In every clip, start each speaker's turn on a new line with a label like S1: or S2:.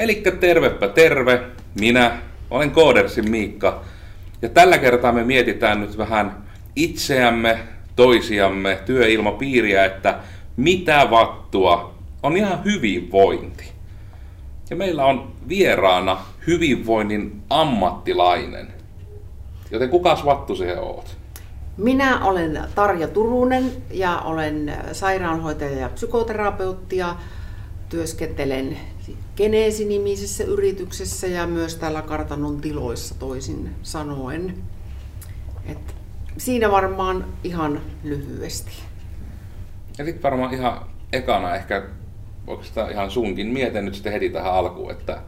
S1: Eli tervepä terve, minä olen Koodersin Miikka. Ja tällä kertaa me mietitään nyt vähän itseämme, toisiamme, työilmapiiriä, että mitä vattua on ihan hyvinvointi. Ja meillä on vieraana hyvinvoinnin ammattilainen. Joten kukas vattu se oot?
S2: Minä olen Tarja Turunen ja olen sairaanhoitaja ja psykoterapeutti ja työskentelen Geneesi-nimisessä yrityksessä ja myös täällä kartanon tiloissa toisin sanoen. Et siinä varmaan ihan lyhyesti.
S1: Ja sitten varmaan ihan ekana ehkä oikeastaan ihan sunkin mietin nyt sitten heti tähän alkuun, että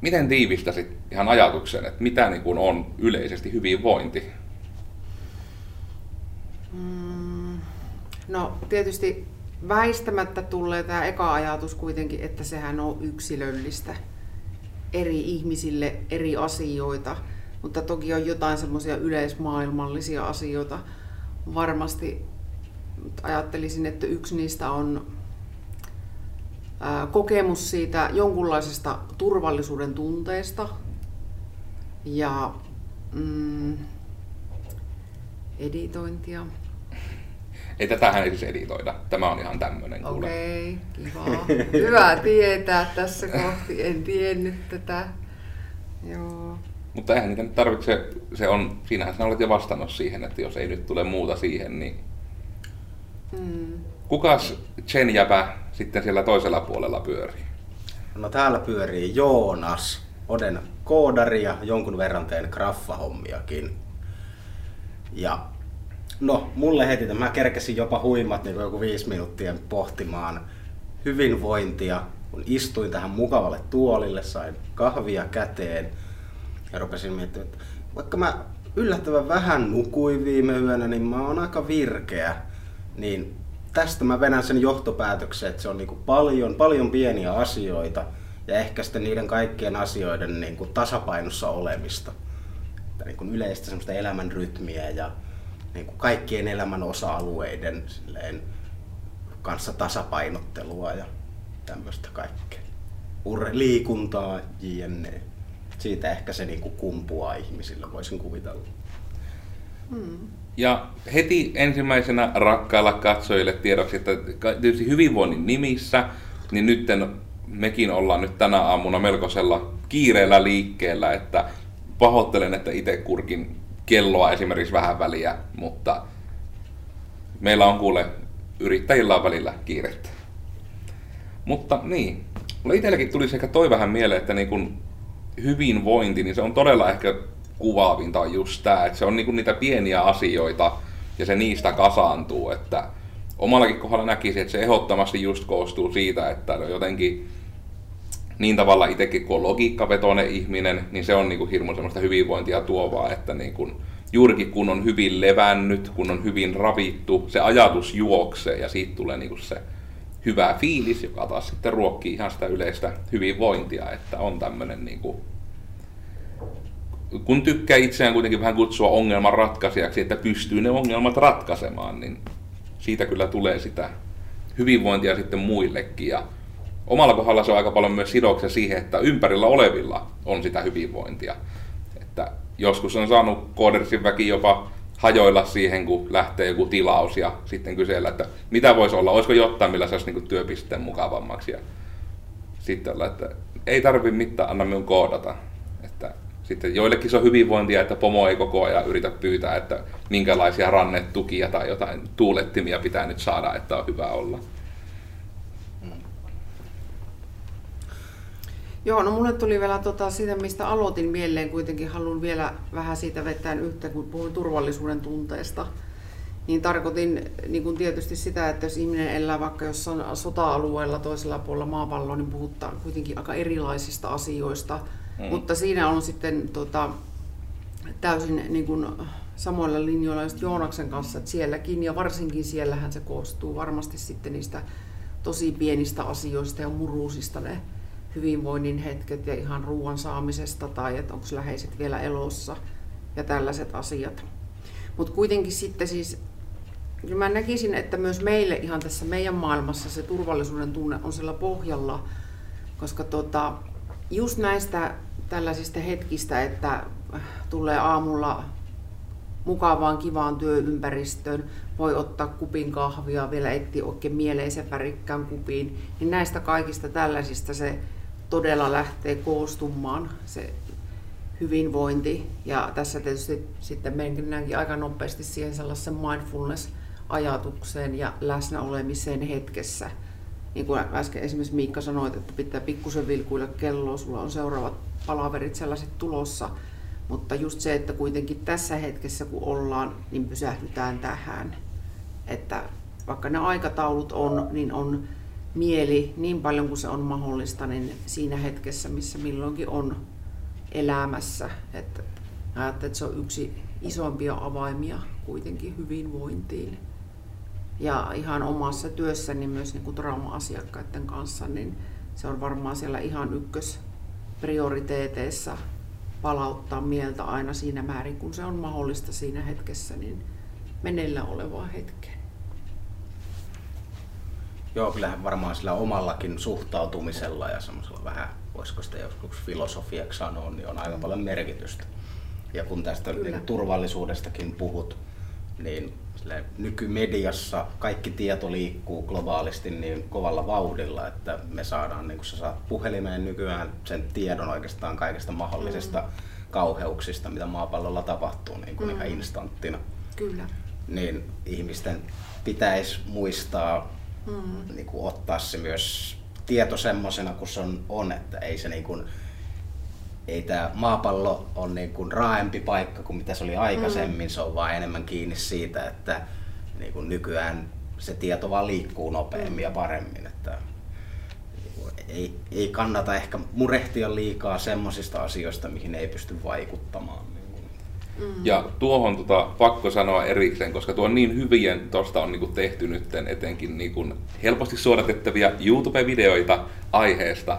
S1: miten tiivistäsit ihan ajatuksen, että mitä niin kuin on yleisesti hyvinvointi?
S2: Mm, no tietysti väistämättä tulee tämä eka ajatus kuitenkin, että sehän on yksilöllistä eri ihmisille eri asioita, mutta toki on jotain semmoisia yleismaailmallisia asioita. Varmasti ajattelisin, että yksi niistä on kokemus siitä jonkunlaisesta turvallisuuden tunteesta ja mm, editointia.
S1: Ei tätähän ei siis editoida. Tämä on ihan tämmöinen
S2: Okei, okay, kiva. Hyvä tietää tässä kohti. En tiennyt tätä. Joo.
S1: Mutta eihän niitä nyt tarvitse, se on, siinähän sinä olet jo vastannut siihen, että jos ei nyt tule muuta siihen, niin... Hmm. Kukas Chen Jäpä sitten siellä toisella puolella pyörii?
S3: No täällä pyörii Joonas, Oden koodari ja jonkun verran teen graffahommiakin. Ja no, mulle heti, mä kerkesin jopa huimat niin joku viisi minuuttia pohtimaan hyvinvointia, kun istuin tähän mukavalle tuolille, sain kahvia käteen ja rupesin miettimään, että vaikka mä yllättävän vähän nukuin viime yönä, niin mä oon aika virkeä. Niin tästä mä venän sen johtopäätöksen, että se on niinku paljon, paljon pieniä asioita ja ehkä sitten niiden kaikkien asioiden niinku tasapainossa olemista. Että niinku yleistä semmoista elämän rytmiä ja niinku kaikkien elämän osa-alueiden silleen, kanssa tasapainottelua ja tämmöistä kaikkea. Urre, liikuntaa, jne. Siitä ehkä se niinku kumpuaa ihmisille, voisin kuvitella.
S1: Hmm. Ja heti ensimmäisenä rakkailla katsojille tiedoksi, että tietysti hyvinvoinnin nimissä, niin nyt mekin ollaan nyt tänä aamuna melkoisella kiireellä liikkeellä, että pahoittelen, että itse kurkin kelloa esimerkiksi vähän väliä, mutta meillä on kuule, yrittäjillä on välillä kiirettä. Mutta niin, mulle itselläkin tuli sekä toi vähän mieleen, että niin kun hyvinvointi, niin se on todella ehkä kuvaavinta on just tämä, että se on niinku niitä pieniä asioita ja se niistä kasaantuu, että omallakin kohdalla näkisin, että se ehdottomasti just koostuu siitä, että jotenkin niin tavalla itsekin kun on logiikkavetoinen ihminen, niin se on niinku hirmu semmoista hyvinvointia tuovaa, että niinku, juurikin kun on hyvin levännyt, kun on hyvin ravittu, se ajatus juoksee ja siitä tulee niinku se hyvä fiilis, joka taas sitten ruokkii ihan sitä yleistä hyvinvointia, että on tämmöinen niinku kun tykkää itseään kuitenkin vähän kutsua ongelman ratkaisijaksi, että pystyy ne ongelmat ratkaisemaan, niin siitä kyllä tulee sitä hyvinvointia sitten muillekin. Ja omalla kohdalla se on aika paljon myös sidoksia siihen, että ympärillä olevilla on sitä hyvinvointia. Että joskus on saanut koodersin väki jopa hajoilla siihen, kun lähtee joku tilaus ja sitten kysellä, että mitä voisi olla, olisiko jotain, millä saisi niin työpisteen mukavammaksi. Ja sitten olla, että ei tarvi mitään, anna minun koodata sitten joillekin se on hyvinvointia, että pomo ei koko ajan yritä pyytää, että minkälaisia rannetukia tai jotain tuulettimia pitää nyt saada, että on hyvä olla.
S2: Joo, no mulle tuli vielä tota, siitä, mistä aloitin mieleen, kuitenkin haluan vielä vähän siitä vetää yhtä, kun puhuin turvallisuuden tunteesta. Niin tarkoitin niin kuin tietysti sitä, että jos ihminen elää vaikka jossain sota-alueella toisella puolella maapalloa, niin puhutaan kuitenkin aika erilaisista asioista – Mm. Mutta siinä on sitten tota, täysin niin kuin, samoilla linjoilla just Joonaksen kanssa, että sielläkin ja varsinkin siellähän se koostuu varmasti sitten niistä tosi pienistä asioista ja muruusista ne hyvinvoinnin hetket ja ihan ruoan saamisesta tai että onko läheiset vielä elossa ja tällaiset asiat. Mutta kuitenkin sitten siis, kyllä mä näkisin, että myös meille ihan tässä meidän maailmassa se turvallisuuden tunne on sillä pohjalla, koska tota, just näistä tällaisista hetkistä, että tulee aamulla mukavaan, kivaan työympäristöön, voi ottaa kupin kahvia, vielä etsiä oikein mieleisen värikkään kupiin, niin näistä kaikista tällaisista se todella lähtee koostumaan se hyvinvointi. Ja tässä tietysti sitten mennäänkin aika nopeasti siihen sellaisen mindfulness-ajatukseen ja läsnäolemiseen hetkessä. Niin kuin äsken esimerkiksi Miikka sanoi, että pitää pikkusen vilkuilla kelloa, sulla on seuraavat palaverit sellaiset tulossa. Mutta just se, että kuitenkin tässä hetkessä kun ollaan, niin pysähdytään tähän. Että vaikka ne aikataulut on, niin on mieli niin paljon kuin se on mahdollista, niin siinä hetkessä, missä milloinkin on elämässä. Että ajattelen, että se on yksi isompia avaimia kuitenkin hyvinvointiin. Ja ihan omassa työssäni myös niin kuin trauma-asiakkaiden kanssa, niin se on varmaan siellä ihan ykkös prioriteeteissa palauttaa mieltä aina siinä määrin, kun se on mahdollista siinä hetkessä, niin meneillä olevaa hetkeen.
S3: Joo, kyllähän varmaan sillä omallakin suhtautumisella ja semmoisella vähän, voisiko sitä joskus filosofiaksi sanoa, niin on aika paljon merkitystä. Ja kun tästä niin turvallisuudestakin puhut, niin nykymediassa kaikki tieto liikkuu globaalisti niin kovalla vauhdilla, että me saadaan, niin kun sä saat puhelimeen nykyään sen tiedon oikeastaan kaikesta mahdollisesta mm. kauheuksista, mitä maapallolla tapahtuu niin kuin mm. ihan instanttina.
S2: Kyllä.
S3: Niin ihmisten pitäisi muistaa mm. niin kuin ottaa se myös tieto semmoisena kuin se on, on että ei se niin kuin, ei tämä maapallo ole niin kuin raaempi paikka kuin mitä se oli aikaisemmin, mm. se on vaan enemmän kiinni siitä, että niin kuin nykyään se tieto vaan liikkuu nopeammin mm. ja paremmin. Että niin ei, ei kannata ehkä murehtia liikaa semmoisista asioista, mihin ei pysty vaikuttamaan.
S1: Mm. Ja tuohon tota, pakko sanoa erikseen, koska tuo on niin hyvien, tuosta on niinku tehty nyt etenkin niinku helposti suodatettavia YouTube-videoita aiheesta,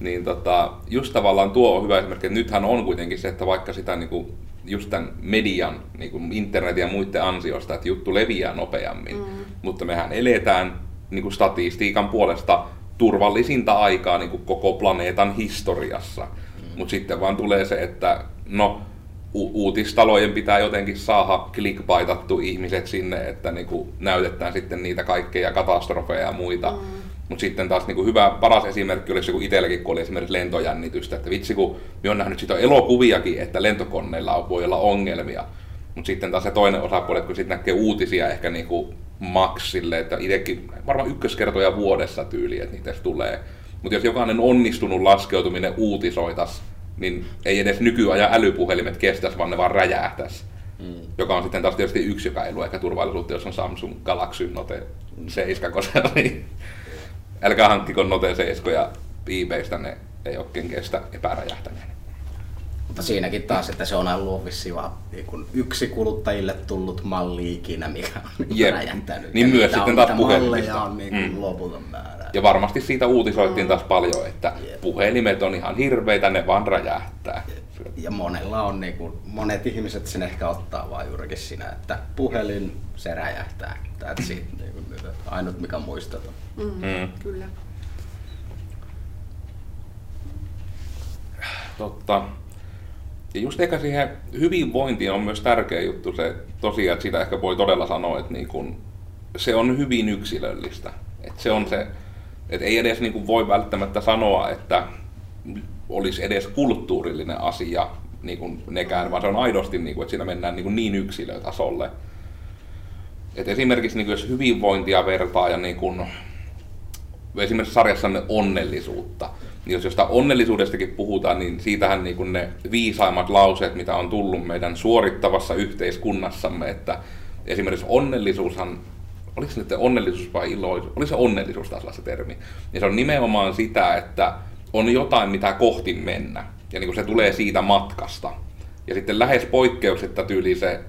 S1: niin tota, just tavallaan tuo on hyvä esimerkki, että nythän on kuitenkin se, että vaikka sitä niinku, just tämän median, niinku internetin ja muiden ansiosta, että juttu leviää nopeammin, mm. mutta mehän eletään niinku statistiikan puolesta turvallisinta aikaa niinku koko planeetan historiassa. Mm. Mutta sitten vaan tulee se, että no u- uutistalojen pitää jotenkin saada clickbaitattu ihmiset sinne, että niinku näytetään sitten niitä kaikkeja katastrofeja ja muita. Mm. Mutta sitten taas niinku hyvä, paras esimerkki olisi kun itselläkin, kun oli esimerkiksi lentojännitystä, että vitsi kun me on nähnyt sitä elokuviakin, että lentokoneilla voi olla ongelmia. Mutta sitten taas se toinen osapuoli, että kun sitten näkee uutisia ehkä niinku maksille, että itsekin varmaan ykköskertoja vuodessa tyyli, että niitä tulee. Mutta jos jokainen onnistunut laskeutuminen uutisoitaisiin niin ei edes nykyajan älypuhelimet kestäisi, vaan ne vaan räjähtäisi. Mm. Joka on sitten taas tietysti yksi, joka ei lue ehkä turvallisuutta, jos on Samsung Galaxy Note 7, koska niin älkää hankkiko Note 7 ja eBaystä, ne ei oikein kestä epäräjähtäneen.
S3: Mutta siinäkin taas, että se on ollut vissiin vaan niin yksi kuluttajille tullut malli ikinä, mikä on
S1: Jep. räjähtänyt. Niin myös sitten taas puhelimista.
S3: on niin mm. loputon määrä.
S1: Ja varmasti siitä uutisoittiin mm. taas paljon, että Jep. puhelimet on ihan hirveitä, ne vaan räjähtää.
S3: Ja monella on, niin kuin, monet ihmiset sen ehkä ottaa vaan juurikin siinä, että puhelin, se räjähtää. That's it, niin kuin, ainut mikä muistetaan.
S2: Mm. Mm. Kyllä.
S1: Totta. Ja just ehkä siihen hyvinvointiin on myös tärkeä juttu se tosiaan, että sitä ehkä voi todella sanoa, että niin kun, se on hyvin yksilöllistä. Että se on se, että ei edes niin kuin voi välttämättä sanoa, että olisi edes kulttuurillinen asia niin kuin nekään, vaan se on aidosti, niin kuin, että siinä mennään niin, kuin niin yksilötasolle. Et esimerkiksi niin kuin, jos hyvinvointia vertaa ja niin kuin, esimerkiksi sarjassanne onnellisuutta, niin jos jostain onnellisuudestakin puhutaan, niin siitähän niin kuin ne viisaimmat lauseet, mitä on tullut meidän suorittavassa yhteiskunnassamme, että esimerkiksi onnellisuushan, oliko se nyt onnellisuus vai iloisuus, oli se onnellisuus taas se termi, niin se on nimenomaan sitä, että on jotain, mitä kohti mennä, ja niin kuin se tulee siitä matkasta. Ja sitten lähes poikkeuksetta tyyli se,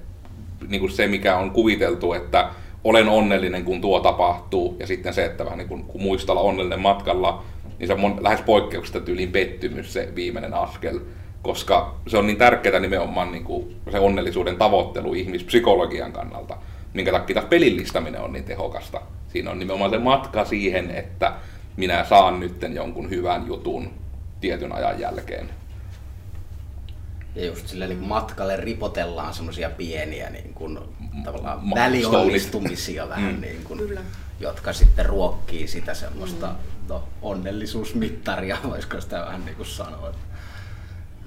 S1: niin kuin se, mikä on kuviteltu, että olen onnellinen, kun tuo tapahtuu, ja sitten se, että vähän niin kuin, kun muistella onnellinen matkalla, niin se on lähes poikkeuksesta tyyliin pettymys se viimeinen askel, koska se on niin tärkeää nimenomaan niin kuin se onnellisuuden tavoittelu ihmispsykologian kannalta, minkä takia taas pelillistäminen on niin tehokasta. Siinä on nimenomaan se matka siihen, että minä saan nytten jonkun hyvän jutun tietyn ajan jälkeen.
S3: Ja just sille niin matkalle ripotellaan semmoisia pieniä niin kuin, tavallaan
S1: Ma-
S3: välionnistumisia vähän,
S1: Mm.
S3: niin kuin,
S2: Kyllä.
S3: jotka sitten ruokkii sitä semmoista no, onnellisuusmittaria, voisiko sitä vähän niin kuin sanoa.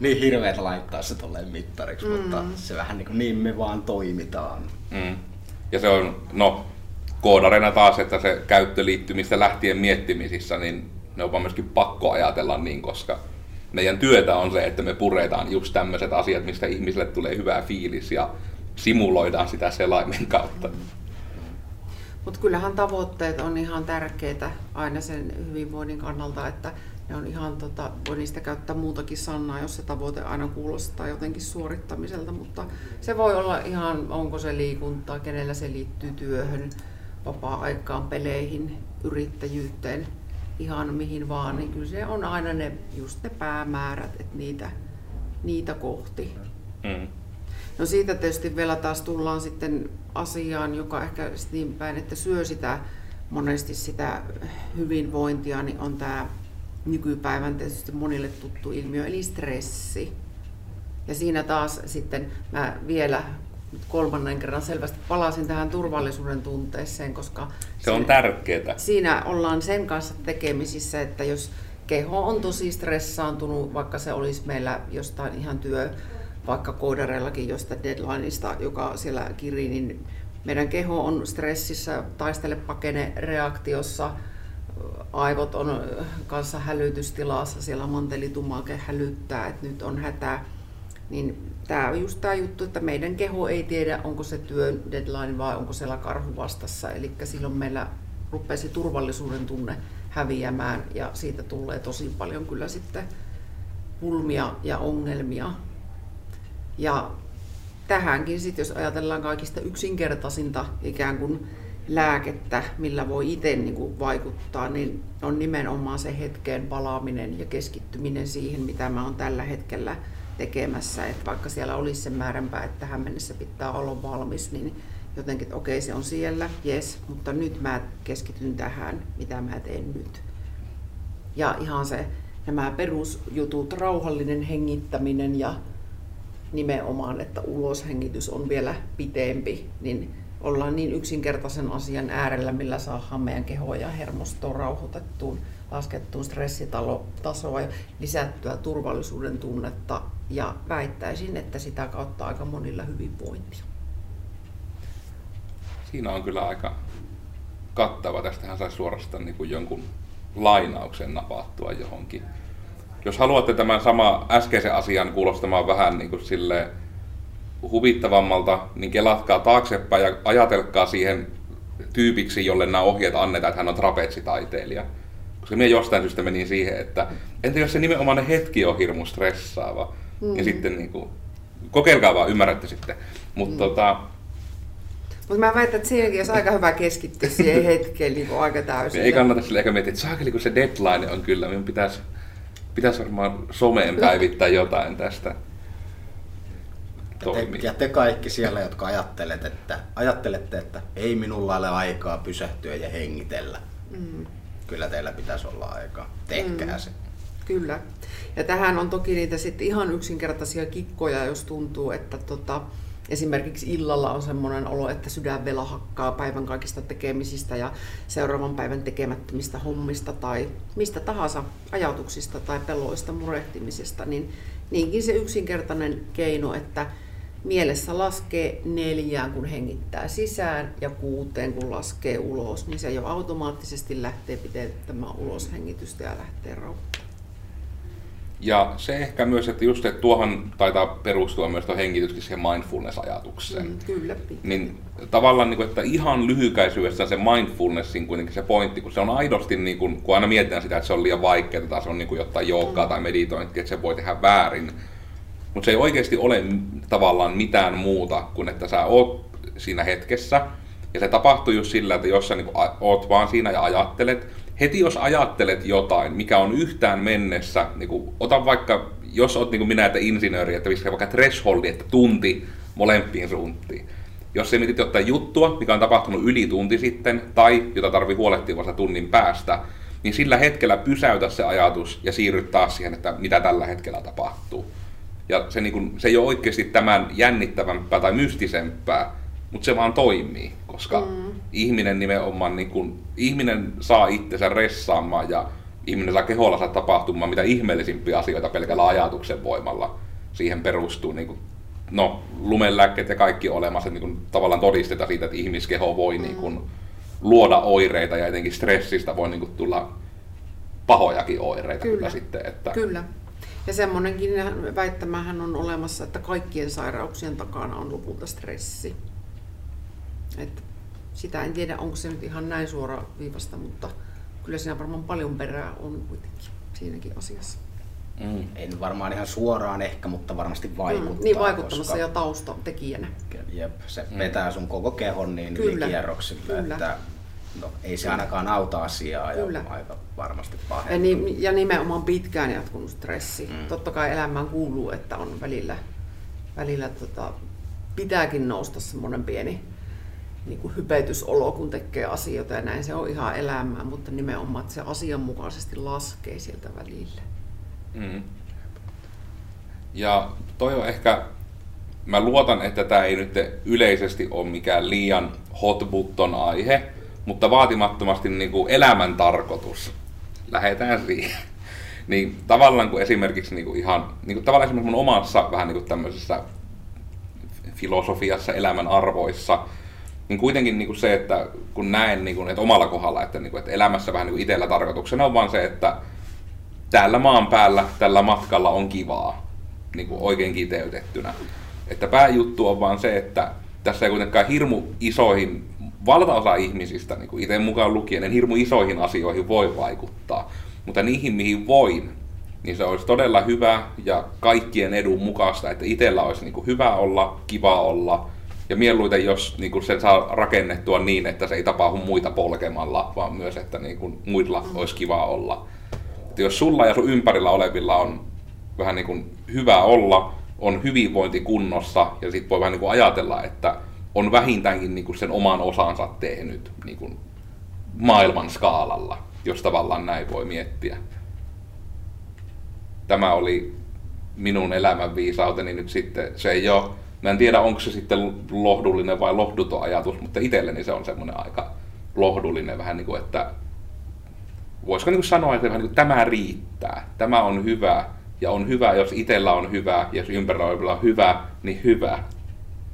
S3: Niin hirveet laittaa se tolleen mittariksi, mm. mutta se vähän niin kuin niin me vaan toimitaan.
S1: Mm. Ja se on, no, koodarina taas, että se käyttöliittymistä lähtien miettimisissä, niin ne on vaan myöskin pakko ajatella niin, koska meidän työtä on se, että me puretaan just tämmöiset asiat, mistä ihmisille tulee hyvä fiilis ja simuloidaan sitä selaimen kautta.
S2: Mutta kyllähän tavoitteet on ihan tärkeitä aina sen hyvinvoinnin kannalta, että ne on ihan, tota, voi niistä käyttää muutakin sanaa, jos se tavoite aina kuulostaa jotenkin suorittamiselta, mutta se voi olla ihan, onko se liikuntaa, kenellä se liittyy työhön, vapaa-aikaan, peleihin, yrittäjyyteen, ihan mihin vaan, niin kyllä se on aina ne, just ne päämäärät, että niitä, niitä kohti.
S1: Mm.
S2: No siitä tietysti vielä taas tullaan sitten asiaan, joka ehkä niin päin, että syö sitä monesti sitä hyvinvointia, niin on tämä nykypäivän tietysti monille tuttu ilmiö, eli stressi. Ja siinä taas sitten mä vielä nyt kolmannen kerran selvästi palasin tähän turvallisuuden tunteeseen, koska
S1: Se on tärkeää.
S2: siinä ollaan sen kanssa tekemisissä, että jos keho on tosi stressaantunut, vaikka se olisi meillä jostain ihan työ, vaikka koodareillakin josta deadlineista, joka siellä kiri, niin meidän keho on stressissä, taistele pakene reaktiossa, aivot on kanssa hälytystilassa, siellä mantelitumake hälyttää, että nyt on hätä. Niin tämä on just tämä juttu, että meidän keho ei tiedä, onko se työn deadline vai onko siellä karhu vastassa. Eli silloin meillä rupeaa se turvallisuuden tunne häviämään ja siitä tulee tosi paljon kyllä sitten pulmia ja ongelmia. Ja tähänkin sitten, jos ajatellaan kaikista yksinkertaisinta ikään kuin lääkettä, millä voi itse niin kuin vaikuttaa, niin on nimenomaan se hetkeen palaaminen ja keskittyminen siihen, mitä mä oon tällä hetkellä tekemässä. Että vaikka siellä olisi se määränpää, että tähän mennessä pitää olla valmis, niin jotenkin, että okei, se on siellä, yes, mutta nyt mä keskityn tähän, mitä mä teen nyt. Ja ihan se, nämä perusjutut, rauhallinen hengittäminen ja nimenomaan, että uloshengitys on vielä pitempi, niin ollaan niin yksinkertaisen asian äärellä, millä saadaan meidän kehoa ja hermostoa rauhoitettuun, laskettuun stressitasoa ja lisättyä turvallisuuden tunnetta. Ja väittäisin, että sitä kautta aika monilla hyvinvointia.
S1: Siinä on kyllä aika kattava. Tästähän saisi suorastaan niin kuin jonkun lainauksen napattua johonkin. Jos haluatte tämän sama äskeisen asian kuulostamaan vähän niin kuin sille huvittavammalta, niin kelatkaa taaksepäin ja ajatelkaa siihen tyypiksi, jolle nämä ohjeet annetaan, että hän on trapetsitaiteilija. Koska minä jostain syystä menin siihen, että entä jos se nimenomainen hetki on hirmu stressaava, mm. ja sitten niin kuin, kokeilkaa vaan, ymmärrätte sitten. Mutta mm. tota,
S2: Mutta mä väitän, että siinäkin olisi aika hyvä keskittyä siihen hetkeen niin kuin aika täysin.
S1: Ei kannata sille eikä miettiä, että saakeli kun se deadline on kyllä, minun pitäisi, pitäisi varmaan someen päivittää jotain tästä.
S3: Ja te, ja te kaikki siellä, jotka ajattelet, että, ajattelette, että ei minulla ole aikaa pysähtyä ja hengitellä.
S2: Mm.
S3: Kyllä teillä pitäisi olla aikaa. Tehkää
S2: Mm.
S3: se.
S2: Kyllä. Ja tähän on toki niitä sitten ihan yksinkertaisia kikkoja, jos tuntuu, että tota, esimerkiksi illalla on semmoinen olo, että sydän vielä hakkaa päivän kaikista tekemisistä ja seuraavan päivän tekemättömistä hommista tai mistä tahansa ajatuksista tai peloista, murehtimisesta, niin niinkin se yksinkertainen keino, että mielessä laskee neljään, kun hengittää sisään ja kuuteen, kun laskee ulos, niin se jo automaattisesti lähtee pitämään uloshengitystä ja lähtee rauhoittamaan.
S1: Ja se ehkä myös, että just että tuohon taitaa perustua myös tuo hengityskin siihen mindfulness-ajatukseen.
S2: Mm, kyllä.
S1: Niin tavallaan, niin kuin, että ihan lyhykäisyydessä se mindfulnessin kuitenkin se pointti, kun se on aidosti, niin kuin, kun aina mietitään sitä, että se on liian vaikeaa tai se on niin kuin jotain joogaa mm. tai meditointia, että se voi tehdä väärin. Mutta se ei oikeasti ole tavallaan mitään muuta kuin, että sä oot siinä hetkessä. Ja se tapahtuu just sillä, että jos sä niin oot vaan siinä ja ajattelet, heti jos ajattelet jotain, mikä on yhtään mennessä, niin kuin, ota vaikka, jos oot niin kuin minä, että insinööri, että viskaa vaikka thresholdi, että tunti molempiin suuntiin. Jos sä mietit jotain juttua, mikä on tapahtunut yli tunti sitten, tai jota tarvii huolehtia vasta tunnin päästä, niin sillä hetkellä pysäytä se ajatus ja siirry taas siihen, että mitä tällä hetkellä tapahtuu. Ja se, niin kuin, se ei ole oikeasti tämän jännittävämpää tai mystisempää, mutta se vaan toimii, koska mm. ihminen nimenomaan, niin kuin, ihminen saa itsensä ressaamaan ja ihminen saa keholla saa tapahtumaan mitä ihmeellisimpiä asioita pelkällä ajatuksen voimalla. Siihen perustuu niin kuin, no, lumenlääkkeet ja kaikki olemassa, niin kuin, tavallaan todistetaan siitä, että ihmiskeho voi mm. niin kuin, luoda oireita ja etenkin stressistä voi niin kuin, tulla pahojakin oireita kyllä, kyllä sitten. Että...
S2: Kyllä. Ja semmoinenkin väittämähän on olemassa, että kaikkien sairauksien takana on lopulta stressi. Et sitä en tiedä, onko se nyt ihan näin suora viivasta, mutta kyllä siinä varmaan paljon perää on kuitenkin siinäkin asiassa.
S3: Mm. En varmaan ihan suoraan ehkä, mutta varmasti vaikuttaa. Mm,
S2: niin vaikuttamassa koska... ja taustatekijänä.
S3: Jep, se mm. vetää sun koko kehon niin kyllä, kierroksille, kyllä. että no, ei se ainakaan auta asiaa Kyllä. ja aika varmasti pahentuu.
S2: Ja, ni, ja nimenomaan pitkään jatkunut stressi. Mm. Totta kai elämään kuuluu, että on välillä, välillä tota, pitääkin nousta semmoinen pieni niin kuin hypetysolo, kun tekee asioita ja näin. Se on ihan elämää, mutta nimenomaan, että se asianmukaisesti laskee sieltä välillä. Mm.
S1: Ja toi on ehkä, mä luotan, että tämä ei nyt yleisesti ole mikään liian hot button aihe, mutta vaatimattomasti niin kuin elämän tarkoitus. Lähetään siihen. Niin tavallaan kun esimerkiksi niin kuin ihan, niin kuin tavallaan esimerkiksi mun omassa vähän niin kuin tämmöisessä filosofiassa, elämän arvoissa, niin kuitenkin niin kuin se, että kun näen niin kuin, että omalla kohdalla, että, niin kuin, että elämässä vähän niin kuin itsellä tarkoituksena on vaan se, että täällä maan päällä, tällä matkalla on kivaa, niin kuin oikein kiteytettynä. Että pääjuttu on vaan se, että tässä ei kuitenkaan hirmu isoihin valtaosa ihmisistä, niin kuin itse mukaan lukien, en hirmu isoihin asioihin voi vaikuttaa. Mutta niihin, mihin voin, niin se olisi todella hyvä ja kaikkien edun mukaista, että itsellä olisi niin kuin hyvä olla, kiva olla, ja mieluiten, jos niin kuin se saa rakennettua niin, että se ei tapahdu muita polkemalla, vaan myös, että niin kuin muilla olisi kiva olla. Että jos sulla ja sun ympärillä olevilla on vähän niin kuin hyvä olla, on hyvinvointi kunnossa, ja sitten voi vähän niin kuin ajatella, että on vähintäänkin niin kuin sen oman osansa tehnyt niin kuin maailman skaalalla, jos tavallaan näin voi miettiä. Tämä oli minun elämän viisauteni nyt sitten. Se ei ole, mä en tiedä onko se sitten lohdullinen vai lohduton ajatus, mutta itselleni se on semmoinen aika lohdullinen vähän niin kuin, että voisiko niin kuin sanoa, että vähän niin kuin, tämä riittää, tämä on hyvä, ja on hyvä, jos itsellä on hyvä, ja jos ympärillä on hyvä, niin hyvä.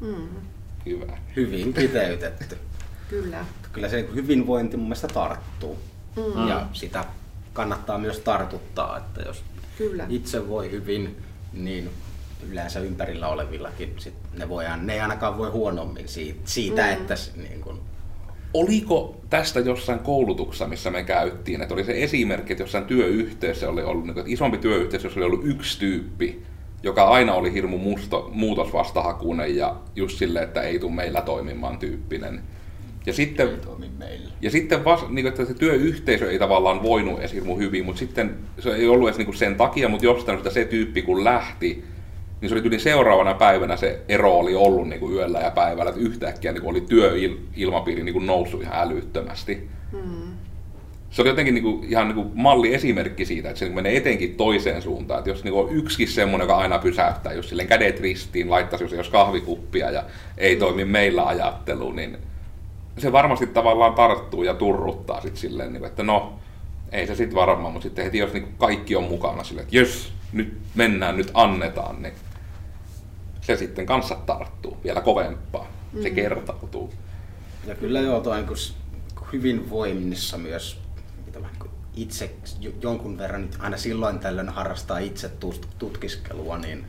S1: Mm. Hyvä.
S3: Hyvin kiteytetty.
S2: Kyllä.
S3: Kyllä se hyvinvointi mun mielestä tarttuu. Mm. Ja sitä kannattaa myös tartuttaa, että jos Kyllä. itse voi hyvin, niin yleensä ympärillä olevillakin sit ne, voi, ne ei ainakaan voi huonommin siitä, siitä mm. että niin kun...
S1: Oliko tästä jossain koulutuksessa, missä me käyttiin, että oli se esimerkki, että jossain työyhteisössä oli ollut, niin isompi työyhteisö, jossa oli ollut yksi tyyppi, joka aina oli hirmu musto, muutosvastahakuinen ja just sille, että ei tule meillä toimimaan tyyppinen. Ja sitten, ja sitten vas, niin että se työyhteisö ei tavallaan voinut edes hirmu hyvin, mutta sitten se ei ollut edes niin sen takia, mutta jostain että se tyyppi kun lähti, niin se oli yli seuraavana päivänä se ero oli ollut niin kuin yöllä ja päivällä, että yhtäkkiä niin kuin oli työilmapiiri niin kuin noussut ihan älyttömästi. Hmm se oli jotenkin niinku, ihan niinku malli esimerkki siitä, että se niinku menee etenkin toiseen suuntaan. Että jos niinku on yksikin semmoinen, joka aina pysäyttää, jos silleen kädet ristiin, laittaisi jos kahvikuppia ja ei toimi meillä ajattelu, niin se varmasti tavallaan tarttuu ja turruttaa sitten silleen, niinku, että no, ei se sitten varmaan, mutta sitten heti jos niinku kaikki on mukana silleen, että jos nyt mennään, nyt annetaan, niin se sitten kanssa tarttuu vielä kovempaa. Se mm. kertautuu.
S3: Ja kyllä joo, toi hyvinvoinnissa myös itse jonkun verran nyt aina silloin tällöin harrastaa itse tutkiskelua, niin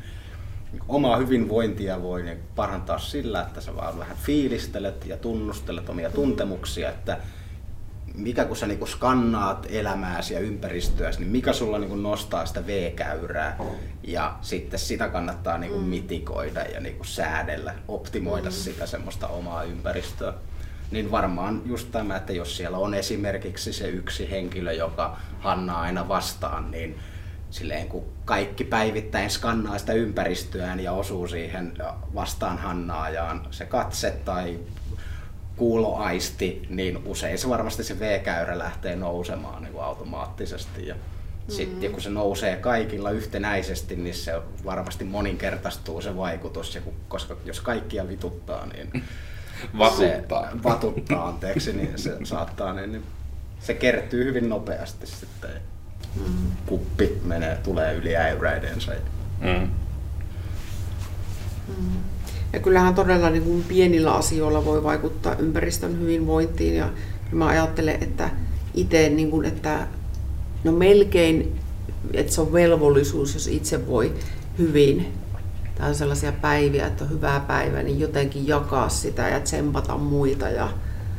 S3: omaa hyvinvointia voi parantaa sillä, että sä vaan vähän fiilistelet ja tunnustelet omia tuntemuksia, että mikä kun sä niinku skannaat elämääsi ja ympäristöäsi, niin mikä sulla niinku nostaa sitä V-käyrää ja sitten sitä kannattaa niinku mm. mitikoida ja niinku säädellä, optimoida mm. sitä semmoista omaa ympäristöä niin varmaan just tämä, että jos siellä on esimerkiksi se yksi henkilö, joka Hanna aina vastaan, niin silleen kun kaikki päivittäin skannaa sitä ympäristöään ja osuu siihen vastaan Hannaajaan se katse tai kuuloaisti, niin usein se varmasti se V-käyrä lähtee nousemaan niin kuin automaattisesti. Ja sitten mm. kun se nousee kaikilla yhtenäisesti, niin se varmasti moninkertaistuu se vaikutus, ja kun, koska jos kaikkia vituttaa, niin
S1: vatuttaa.
S3: Se, vatuttaa, anteeksi, niin se saattaa, niin, niin se kertyy hyvin nopeasti sitten. Mm. Kuppi menee, tulee yli äyräidensä. Mm.
S2: Mm. Ja kyllähän todella niin kuin pienillä asioilla voi vaikuttaa ympäristön hyvinvointiin. Ja mä ajattelen, että itse, niin kuin, että no melkein, että se on velvollisuus, jos itse voi hyvin. Tai on sellaisia päiviä, että on hyvää päivä, niin jotenkin jakaa sitä ja tsempata muita. Ja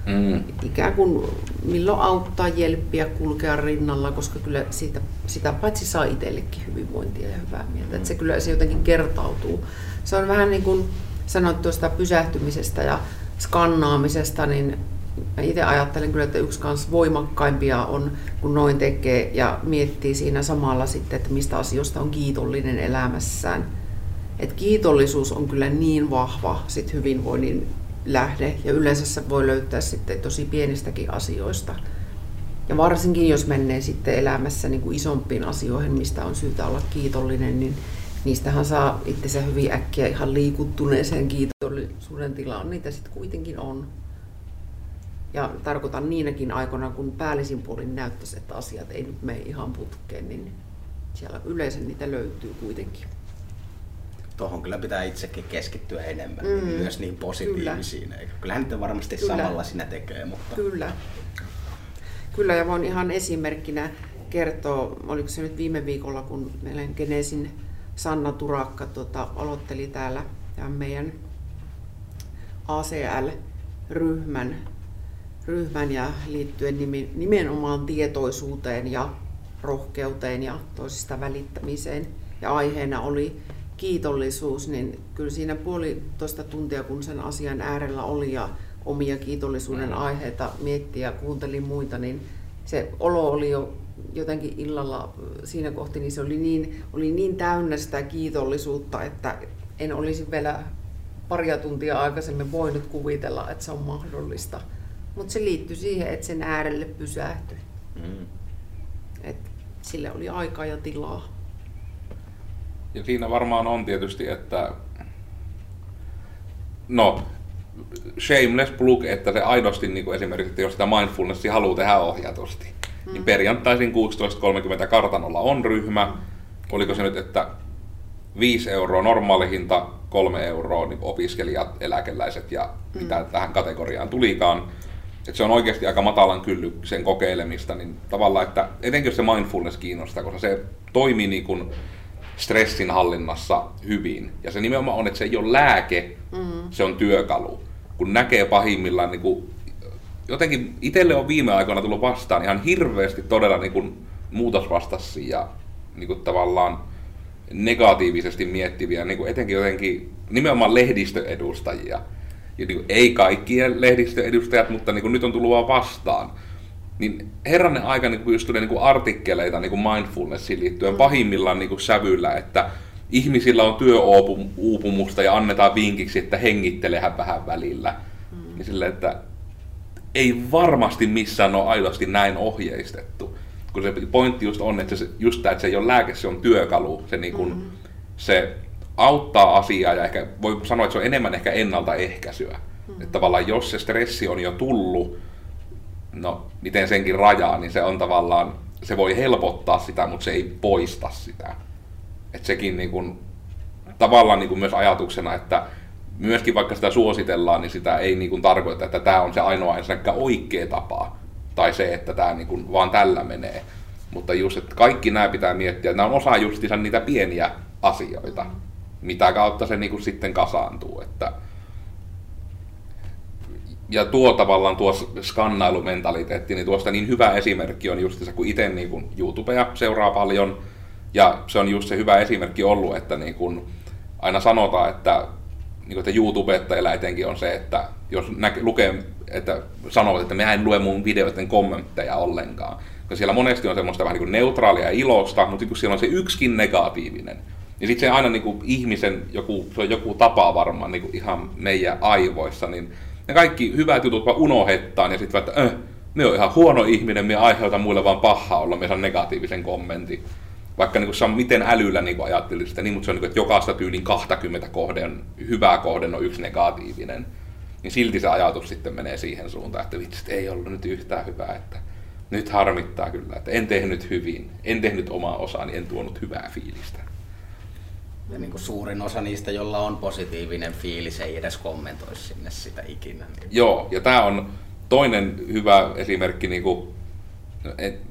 S2: mm. ikään kuin milloin auttaa, jelppiä, kulkea rinnalla, koska kyllä siitä, sitä paitsi saa itsellekin hyvinvointia ja hyvää mieltä. Mm. Että se kyllä se jotenkin kertautuu. Se on vähän niin kuin sanoit tuosta pysähtymisestä ja skannaamisesta, niin itse ajattelen kyllä, että yksi kans voimakkaimpia on, kun noin tekee ja miettii siinä samalla sitten, että mistä asioista on kiitollinen elämässään. Et kiitollisuus on kyllä niin vahva sit hyvinvoinnin lähde ja yleensä se voi löytää sitten tosi pienistäkin asioista. Ja varsinkin jos menee sitten elämässä niin kuin isompiin asioihin, mistä on syytä olla kiitollinen, niin niistähän saa itsensä hyvin äkkiä ihan liikuttuneeseen kiitollisuuden tilaan. Niitä sitten kuitenkin on. Ja tarkoitan niinäkin aikoina, kun päällisin puolin näyttäisi, että asiat ei nyt mene ihan putkeen, niin siellä yleensä niitä löytyy kuitenkin.
S3: Tuohon kyllä pitää itsekin keskittyä enemmän, mm. myös niin positiivisiin. Kyllä. Kyllähän niitä varmasti kyllä. samalla sinä tekee. Mutta...
S2: Kyllä. Kyllä, ja voin ihan esimerkkinä kertoa, oliko se nyt viime viikolla, kun meillä Genesin Sanna Turakka tota, aloitteli täällä tämän meidän ACL-ryhmän ryhmän ja liittyen nimenomaan tietoisuuteen ja rohkeuteen ja toisista välittämiseen. Ja aiheena oli kiitollisuus, niin kyllä siinä puolitoista tuntia, kun sen asian äärellä oli ja omia kiitollisuuden mm. aiheita mietti ja kuuntelin muita, niin se olo oli jo jotenkin illalla siinä kohti, niin se oli niin, oli niin täynnä sitä kiitollisuutta, että en olisi vielä paria tuntia aikaisemmin voinut kuvitella, että se on mahdollista. Mutta se liittyi siihen, että sen äärelle pysähtyi. Mm. Et sille oli aikaa ja tilaa.
S1: Ja siinä varmaan on tietysti, että no, shameless plug, että se aidosti niin kuin esimerkiksi, että jos sitä mindfulnessia haluaa tehdä ohjatusti, Mm. Niin perjantaisin 16.30 kartanolla on ryhmä. Oliko se nyt, että 5 euroa normaali hinta, 3 euroa niin opiskelijat, eläkeläiset ja mm. mitä tähän kategoriaan tulikaan. Että se on oikeasti aika matalan kyllyksen kokeilemista, niin tavallaan, että etenkin jos se mindfulness kiinnostaa, koska se toimii niin kuin stressin hallinnassa hyvin. Ja se nimenomaan on, että se ei ole lääke, mm. se on työkalu. Kun näkee pahimmillaan niin kuin jotenkin itselle on viime aikoina tullut vastaan ihan hirveästi todella niin kuin muutosvastaisia ja niin kuin tavallaan negatiivisesti miettiviä, niin kuin etenkin jotenkin nimenomaan lehdistöedustajia. Ja niin kuin, ei kaikkien lehdistöedustajat, mutta niin kuin nyt on tullut vaan vastaan. Niin herranen aika niin kuin just tulee niin kuin artikkeleita niin kuin mindfulnessiin liittyen mm. pahimmillaan niin kuin sävyllä, että ihmisillä on työuupumusta ja annetaan vinkiksi, että hengittelehän vähän välillä. Mm. Niin sille, että ei varmasti missään ole aidosti näin ohjeistettu. Kun se pointti just on, että se, just tämä, että se ei ole lääke, se on työkalu. Se, niin kun, mm-hmm. se auttaa asiaa ja ehkä voi sanoa, että se on enemmän ehkä ennaltaehkäisyä. Mm-hmm. Että tavallaan jos se stressi on jo tullut, no miten senkin rajaa, niin se on tavallaan, se voi helpottaa sitä, mutta se ei poista sitä. Että sekin niin kun, tavallaan niin kun myös ajatuksena, että myöskin vaikka sitä suositellaan, niin sitä ei niin kuin tarkoita, että tämä on se ainoa ensinnäkään oikea tapa. Tai se, että tämä niin kuin vaan tällä menee. Mutta just, että kaikki nämä pitää miettiä, nämä on osa justiinsa niitä pieniä asioita, mitä kautta se niin kuin sitten kasaantuu. Että ja tuo tavallaan tuo skannailumentaliteetti, niin tuosta niin hyvä esimerkki on just se, kun itse niin kuin YouTubea seuraa paljon, ja se on just se hyvä esimerkki ollut, että niin kuin aina sanotaan, että niin että YouTubettajilla etenkin on se, että jos näke, lukee, että sanovat, että mä en lue mun videoiden kommentteja ollenkaan. Koska siellä monesti on semmoista vähän niin kuin neutraalia ja ilosta, mutta kun siellä on se yksikin negatiivinen, niin sitten se aina niin kuin ihmisen joku, se on joku tapa varmaan niin kuin ihan meidän aivoissa, niin ne kaikki hyvät jutut vaan unohettaan ja sitten että äh, me on ihan huono ihminen, me aiheuta muille vaan pahaa olla, me saan negatiivisen kommentin. Vaikka niin kuin, miten älyllä niin ajattelisi sitä, niin, mutta se on niin kuin, että jokaista tyylin 20 kohden, hyvää kohden on yksi negatiivinen. Niin silti se ajatus sitten menee siihen suuntaan, että vitsi, ei ollut nyt yhtään hyvää, että nyt harmittaa kyllä, että en tehnyt hyvin, en tehnyt omaa osaani, en tuonut hyvää fiilistä.
S3: Ja niin kuin suurin osa niistä, jolla on positiivinen fiilis, ei edes kommentoisi sinne sitä ikinä.
S1: Joo, ja tämä on toinen hyvä esimerkki niin kuin,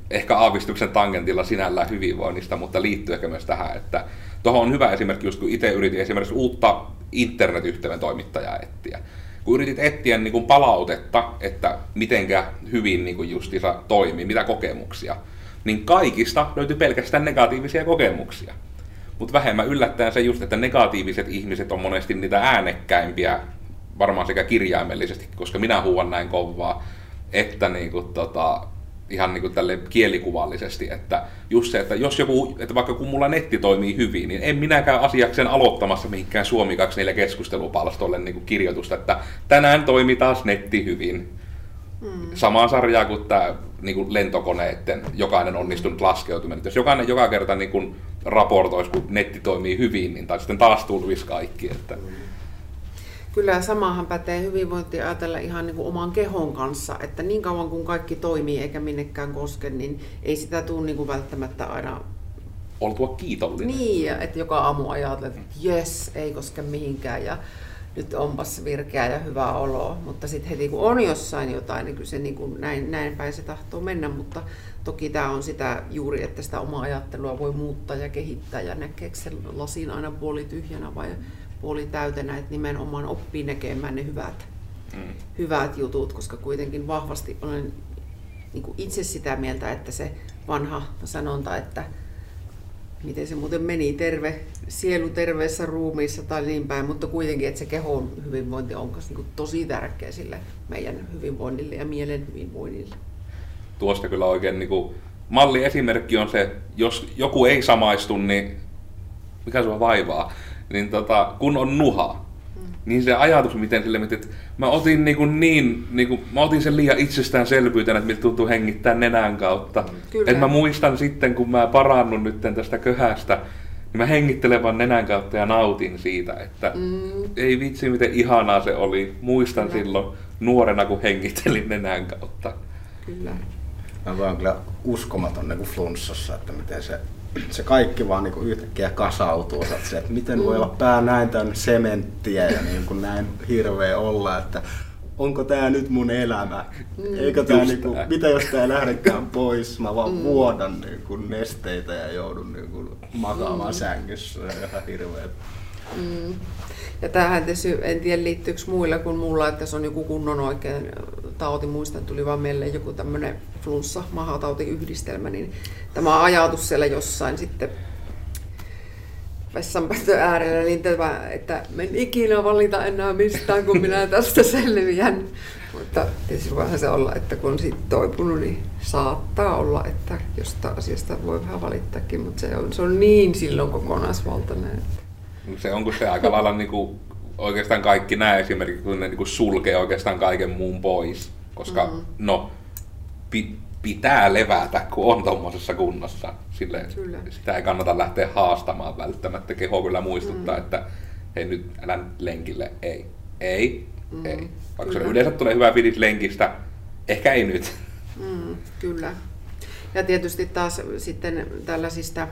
S1: ehkä aavistuksen tangentilla sinällään hyvinvoinnista, mutta liittyy ehkä myös tähän, että tuohon on hyvä esimerkki, just kun itse yritin esimerkiksi uutta internetyhteyden toimittajaa etsiä. Kun yritit etsiä niin kuin palautetta, että mitenkä hyvin niin kuin justiinsa toimii, mitä kokemuksia, niin kaikista löytyy pelkästään negatiivisia kokemuksia. Mutta vähemmän yllättäen se just, että negatiiviset ihmiset on monesti niitä äänekkäimpiä, varmaan sekä kirjaimellisesti, koska minä huuan näin kovaa, että niinku, tota, ihan niin kuin tälle kielikuvallisesti, että just se, että jos joku, että vaikka kun mulla netti toimii hyvin, niin en minäkään asiakseen aloittamassa mihinkään Suomi 24 keskustelupalstolle niin kuin kirjoitusta, että tänään toimi taas netti hyvin. Mm. Samaa sarjaa kuin tämä niin kuin lentokoneiden jokainen onnistunut laskeutuminen. Jos jokainen joka kerta niin kuin raportoisi, kun netti toimii hyvin, niin tai sitten taas tulvisi kaikki. Että...
S2: Kyllä samahan pätee hyvinvointi ajatella ihan niin kuin oman kehon kanssa, että niin kauan kun kaikki toimii eikä minnekään koske, niin ei sitä tule niin kuin välttämättä aina
S1: oltua kiitollinen.
S2: Niin, että joka aamu ajattelee, että jes, ei koske mihinkään ja nyt onpas virkeä ja hyvä olo. Mutta sitten heti kun on jossain jotain, niin kyllä se niin kuin näin, näin päin se tahtoo mennä. Mutta toki tämä on sitä juuri, että sitä omaa ajattelua voi muuttaa ja kehittää ja näkeekö se lasin aina puoli tyhjänä vai puoli täytenä, että nimenomaan oppii näkemään ne hyvät, mm. hyvät jutut, koska kuitenkin vahvasti olen niin kuin itse sitä mieltä, että se vanha sanonta, että miten se muuten meni, terve, sielu terveessä ruumiissa tai niin päin, mutta kuitenkin, että se kehon hyvinvointi on niin tosi tärkeä sille meidän hyvinvoinnille ja mielen hyvinvoinnille.
S1: Tuosta kyllä oikein niin kuin, malliesimerkki on se, jos joku ei samaistu, niin mikä sua vaivaa? niin tota, kun on nuha. Niin se ajatus, miten sille, että mä otin niin, kuin niin, niin kuin, mä otin sen liian itsestäänselvyytenä, että miltä tuntuu hengittää nenän kautta. Mm. Kyllä. Et mä muistan sitten, kun mä parannun nyt tästä köhästä, niin mä hengittelen vaan nenän kautta ja nautin siitä, että mm. ei vitsi miten ihanaa se oli. Muistan kyllä. silloin nuorena, kun hengittelin nenän kautta.
S2: Kyllä.
S3: Mä vaan kyllä uskomaton niin kuin flunssassa, että miten se se kaikki vaan niin yhtäkkiä kasautuu. Se, että miten voi olla pää näin täynnä sementtiä ja niin kuin näin hirveä olla, että onko tämä nyt mun elämä? Mm. Eikö tää niinku, mitä jos tää ei lähdekään pois? Mä vaan mm. vuodan niinku nesteitä ja joudun niinku makaamaan mm. sängyssä ja ihan hirveet.
S2: Mm. Ja tämähän tietysti, en tiedä liittyykö muilla kuin mulla, että se on joku kunnon oikein tauti. Muistan, tuli vaan meille joku tämmöinen flunssa mahatautiyhdistelmä, niin tämä ajatus siellä jossain sitten vessanpäätön äärellä, niin tämä, että en ikinä valita enää mistään, kun minä tästä selviän. Mutta tietysti voihan se olla, että kun siitä toipunut, niin saattaa olla, että jostain asiasta voi vähän valittaakin, mutta se on, se on niin silloin kokonaisvaltainen. Että
S1: se on kun se aika lailla niin kuin, oikeastaan kaikki nämä esimerkiksi, kun ne niin kuin sulkee oikeastaan kaiken muun pois. Koska mm-hmm. no, pi, pitää levätä, kun on tuommoisessa kunnossa. Sille, sitä ei kannata lähteä haastamaan välttämättä. Keho kyllä muistuttaa, mm. että hei nyt älä nyt lenkille. Ei. Ei. Mm. Ei. Vaikka kyllä. se yleensä tulee hyvä fiilis lenkistä, ehkä ei nyt.
S2: Mm, kyllä. Ja tietysti taas sitten tällaisista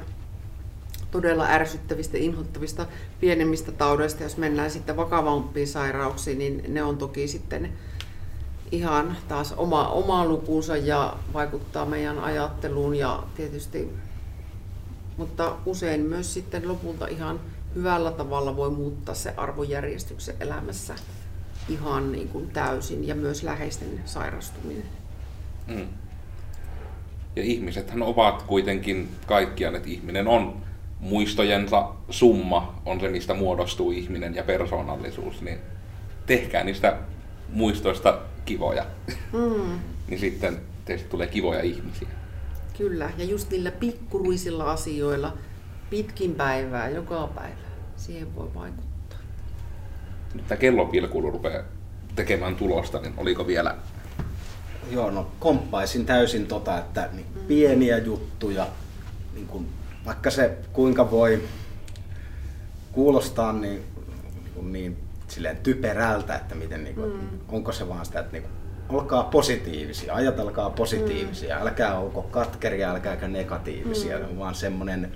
S2: todella ärsyttävistä, inhottavista pienemmistä taudeista, jos mennään sitten vakavampiin sairauksiin, niin ne on toki sitten ihan taas oma, oma lukuunsa ja vaikuttaa meidän ajatteluun ja tietysti, mutta usein myös sitten lopulta ihan hyvällä tavalla voi muuttaa se arvojärjestyksen elämässä ihan niin kuin täysin ja myös läheisten sairastuminen. Mm.
S1: Ja ihmisethän ovat kuitenkin kaikkiaan, että ihminen on muistojensa summa on se, mistä muodostuu ihminen ja persoonallisuus, niin tehkää niistä muistoista kivoja. Mm. niin sitten teistä tulee kivoja ihmisiä.
S2: Kyllä, ja just niillä pikkuruisilla asioilla pitkin päivää, joka päivä, siihen voi vaikuttaa.
S1: Nyt tämä kellopilkulu rupeaa tekemään tulosta, niin oliko vielä
S3: Joo, no komppaisin täysin tota, että niin pieniä juttuja, niin kun, vaikka se kuinka voi kuulostaa niin, niin, niin silleen typerältä, että miten, niin kuin, mm. onko se vaan sitä, että niin kuin, olkaa positiivisia, ajatelkaa positiivisia, mm. älkää olko katkeria, älkääkä negatiivisia, mm. vaan semmoinen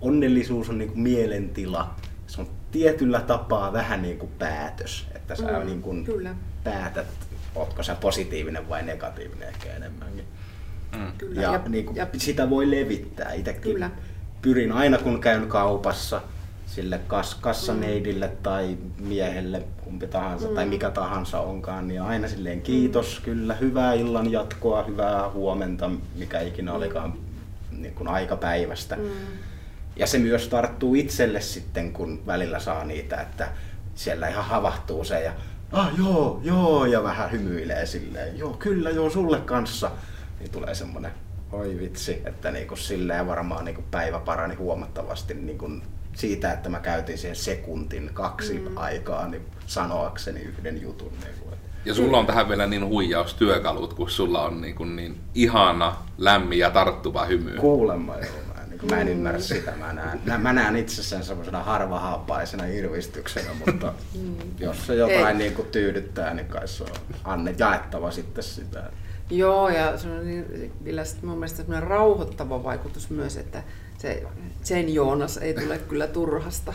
S3: onnellisuus on niin kuin mielentila. Se on tietyllä tapaa vähän niin kuin päätös, että sä mm. niin kuin Kyllä. päätät, ootko sä positiivinen vai negatiivinen ehkä enemmänkin. Mm. Kyllä. Ja, ja, niin kuin, ja sitä voi levittää itsekin. Kyllä. Pyrin aina kun käyn kaupassa, sille kas, kassaneidille mm. tai miehelle, kumpi tahansa mm. tai mikä tahansa onkaan, niin aina silleen kiitos, mm. kyllä, hyvää illan jatkoa, hyvää huomenta, mikä ikinä mm. olikaan niin kuin aikapäivästä. Mm. Ja se myös tarttuu itselle sitten, kun välillä saa niitä, että siellä ihan havahtuu se ja ah joo, joo, ja vähän hymyilee silleen, joo kyllä, joo sulle kanssa. Niin tulee semmoinen, oi vitsi, että niinku silleen varmaan niinku päivä parani huomattavasti niinku siitä, että mä käytin siihen sekuntin kaksi mm. aikaa niin sanoakseni yhden jutun. Niin kuin.
S1: Ja sulla on tähän vielä niin huijaustyökalut, kun sulla on niin, kuin niin ihana, lämmin ja tarttuva hymy.
S3: Kuulemma joo. Mä, niin kuin, mä en ymmärrä sitä. Mä näen, mä näen itsessään semmoisena harvahaappaisena irvistyksenä, mutta mm. jos se jotain niin kuin tyydyttää, niin kai se on anne jaettava sitten sitä.
S2: Joo, ja se on niin, mun mielestä semmoinen rauhoittava vaikutus myös, että se sen Joonas ei tule kyllä turhasta.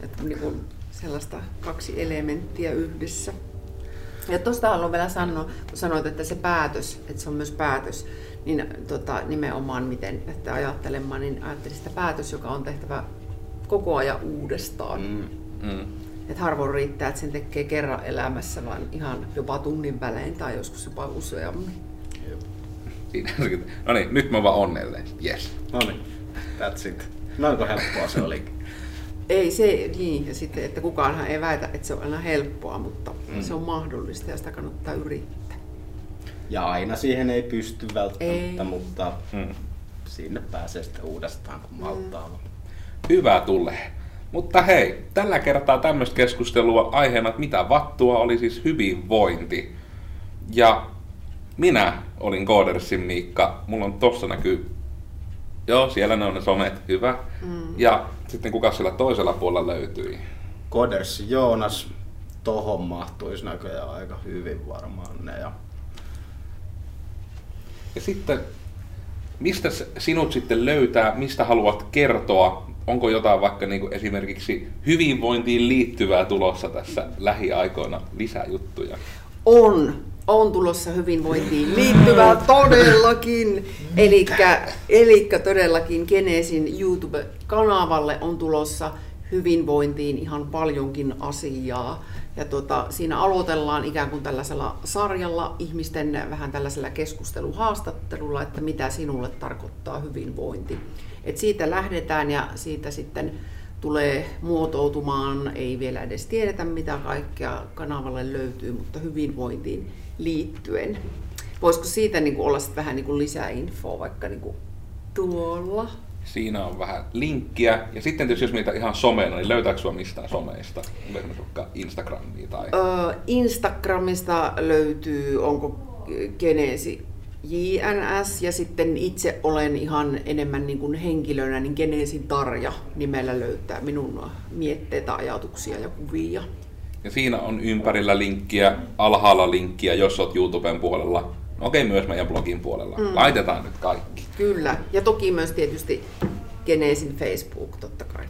S2: Että niin kuin sellaista kaksi elementtiä yhdessä. Ja tuosta haluan vielä sanoa, kun sanoit, että se päätös, että se on myös päätös, niin tota, nimenomaan miten että ajattelemaan, niin ajattelin sitä päätös, joka on tehtävä koko ajan uudestaan. Mm, mm. Et harvoin riittää, että sen tekee kerran elämässä, vaan ihan jopa tunnin välein tai joskus jopa useammin.
S1: No niin, nyt mä vaan onnelleen. Yes.
S3: No niin. That's it. Noinko helppoa se oli?
S2: Ei se, niin, ja sitten, että kukaanhan ei väitä, että se on aina helppoa, mutta mm. se on mahdollista ja sitä kannattaa yrittää.
S3: Ja aina siihen ei pysty välttämättä, ei. mutta mm. sinne pääsee sitten uudestaan, kun maltaa. Mm.
S1: Hyvä tulee. Mutta hei, tällä kertaa tämmöistä keskustelua aiheena, että mitä vattua oli siis hyvinvointi. Ja minä olin Koodersin Miikka. Mulla on tossa näkyy Joo, siellä ne on ne somet, hyvä. Mm. Ja sitten kuka siellä toisella puolella löytyi?
S3: Koders Joonas, tohon mahtuisi näköjään aika hyvin varmaan ne. Ja,
S1: ja sitten, mistä sinut sitten löytää, mistä haluat kertoa? Onko jotain vaikka niin kuin esimerkiksi hyvinvointiin liittyvää tulossa tässä lähiaikoina lisäjuttuja?
S2: On on tulossa hyvinvointiin liittyvää todellakin. Eli todellakin Genesin YouTube-kanavalle on tulossa hyvinvointiin ihan paljonkin asiaa. Ja tuota, siinä aloitellaan ikään kuin tällaisella sarjalla ihmisten vähän tällaisella keskusteluhaastattelulla, että mitä sinulle tarkoittaa hyvinvointi. Et siitä lähdetään ja siitä sitten tulee muotoutumaan, ei vielä edes tiedetä mitä kaikkea kanavalle löytyy, mutta hyvinvointiin liittyen. Voisiko siitä niin kuin olla sit vähän niin kuin lisää infoa vaikka niin kuin tuolla?
S1: Siinä on vähän linkkiä. Ja sitten jos mietitään ihan somena, niin löytääkö sinua mistään someista? Vaikka Instagramia tai...
S2: Öö, Instagramista löytyy, onko Geneesi JNS ja sitten itse olen ihan enemmän niin kuin henkilönä, niin Geneesin Tarja nimellä löytää minun mietteitä, ajatuksia ja kuvia.
S1: Ja siinä on ympärillä linkkiä, alhaalla linkkiä, jos olet YouTuben puolella. No okei, myös meidän blogin puolella. Mm. Laitetaan nyt kaikki.
S2: Kyllä. Ja toki myös tietysti Geneesin Facebook, totta kai.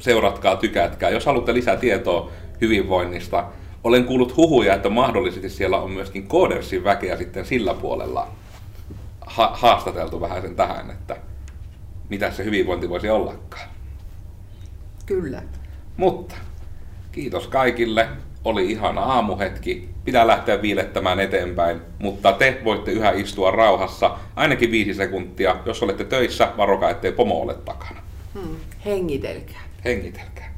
S1: Seuratkaa, tykätkää. Jos haluatte lisää tietoa hyvinvoinnista, olen kuullut huhuja, että mahdollisesti siellä on myöskin Codersin väkeä sitten sillä puolella ha- haastateltu vähän sen tähän, että mitä se hyvinvointi voisi ollakaan.
S2: Kyllä.
S1: Mutta kiitos kaikille. Oli ihana aamuhetki. Pitää lähteä viilettämään eteenpäin, mutta te voitte yhä istua rauhassa ainakin viisi sekuntia. Jos olette töissä, varokaa, ettei pomo ole takana.
S2: Hmm. Hengitelkää.
S1: Hengitelkää.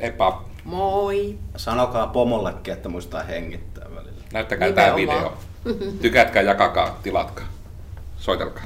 S1: Epä.
S2: Moi.
S3: Sanokaa pomollekin, että muistaa hengittää välillä.
S1: Näyttäkää tämä video. Tykätkää, jakakaa, tilatkaa. Soitelkaa.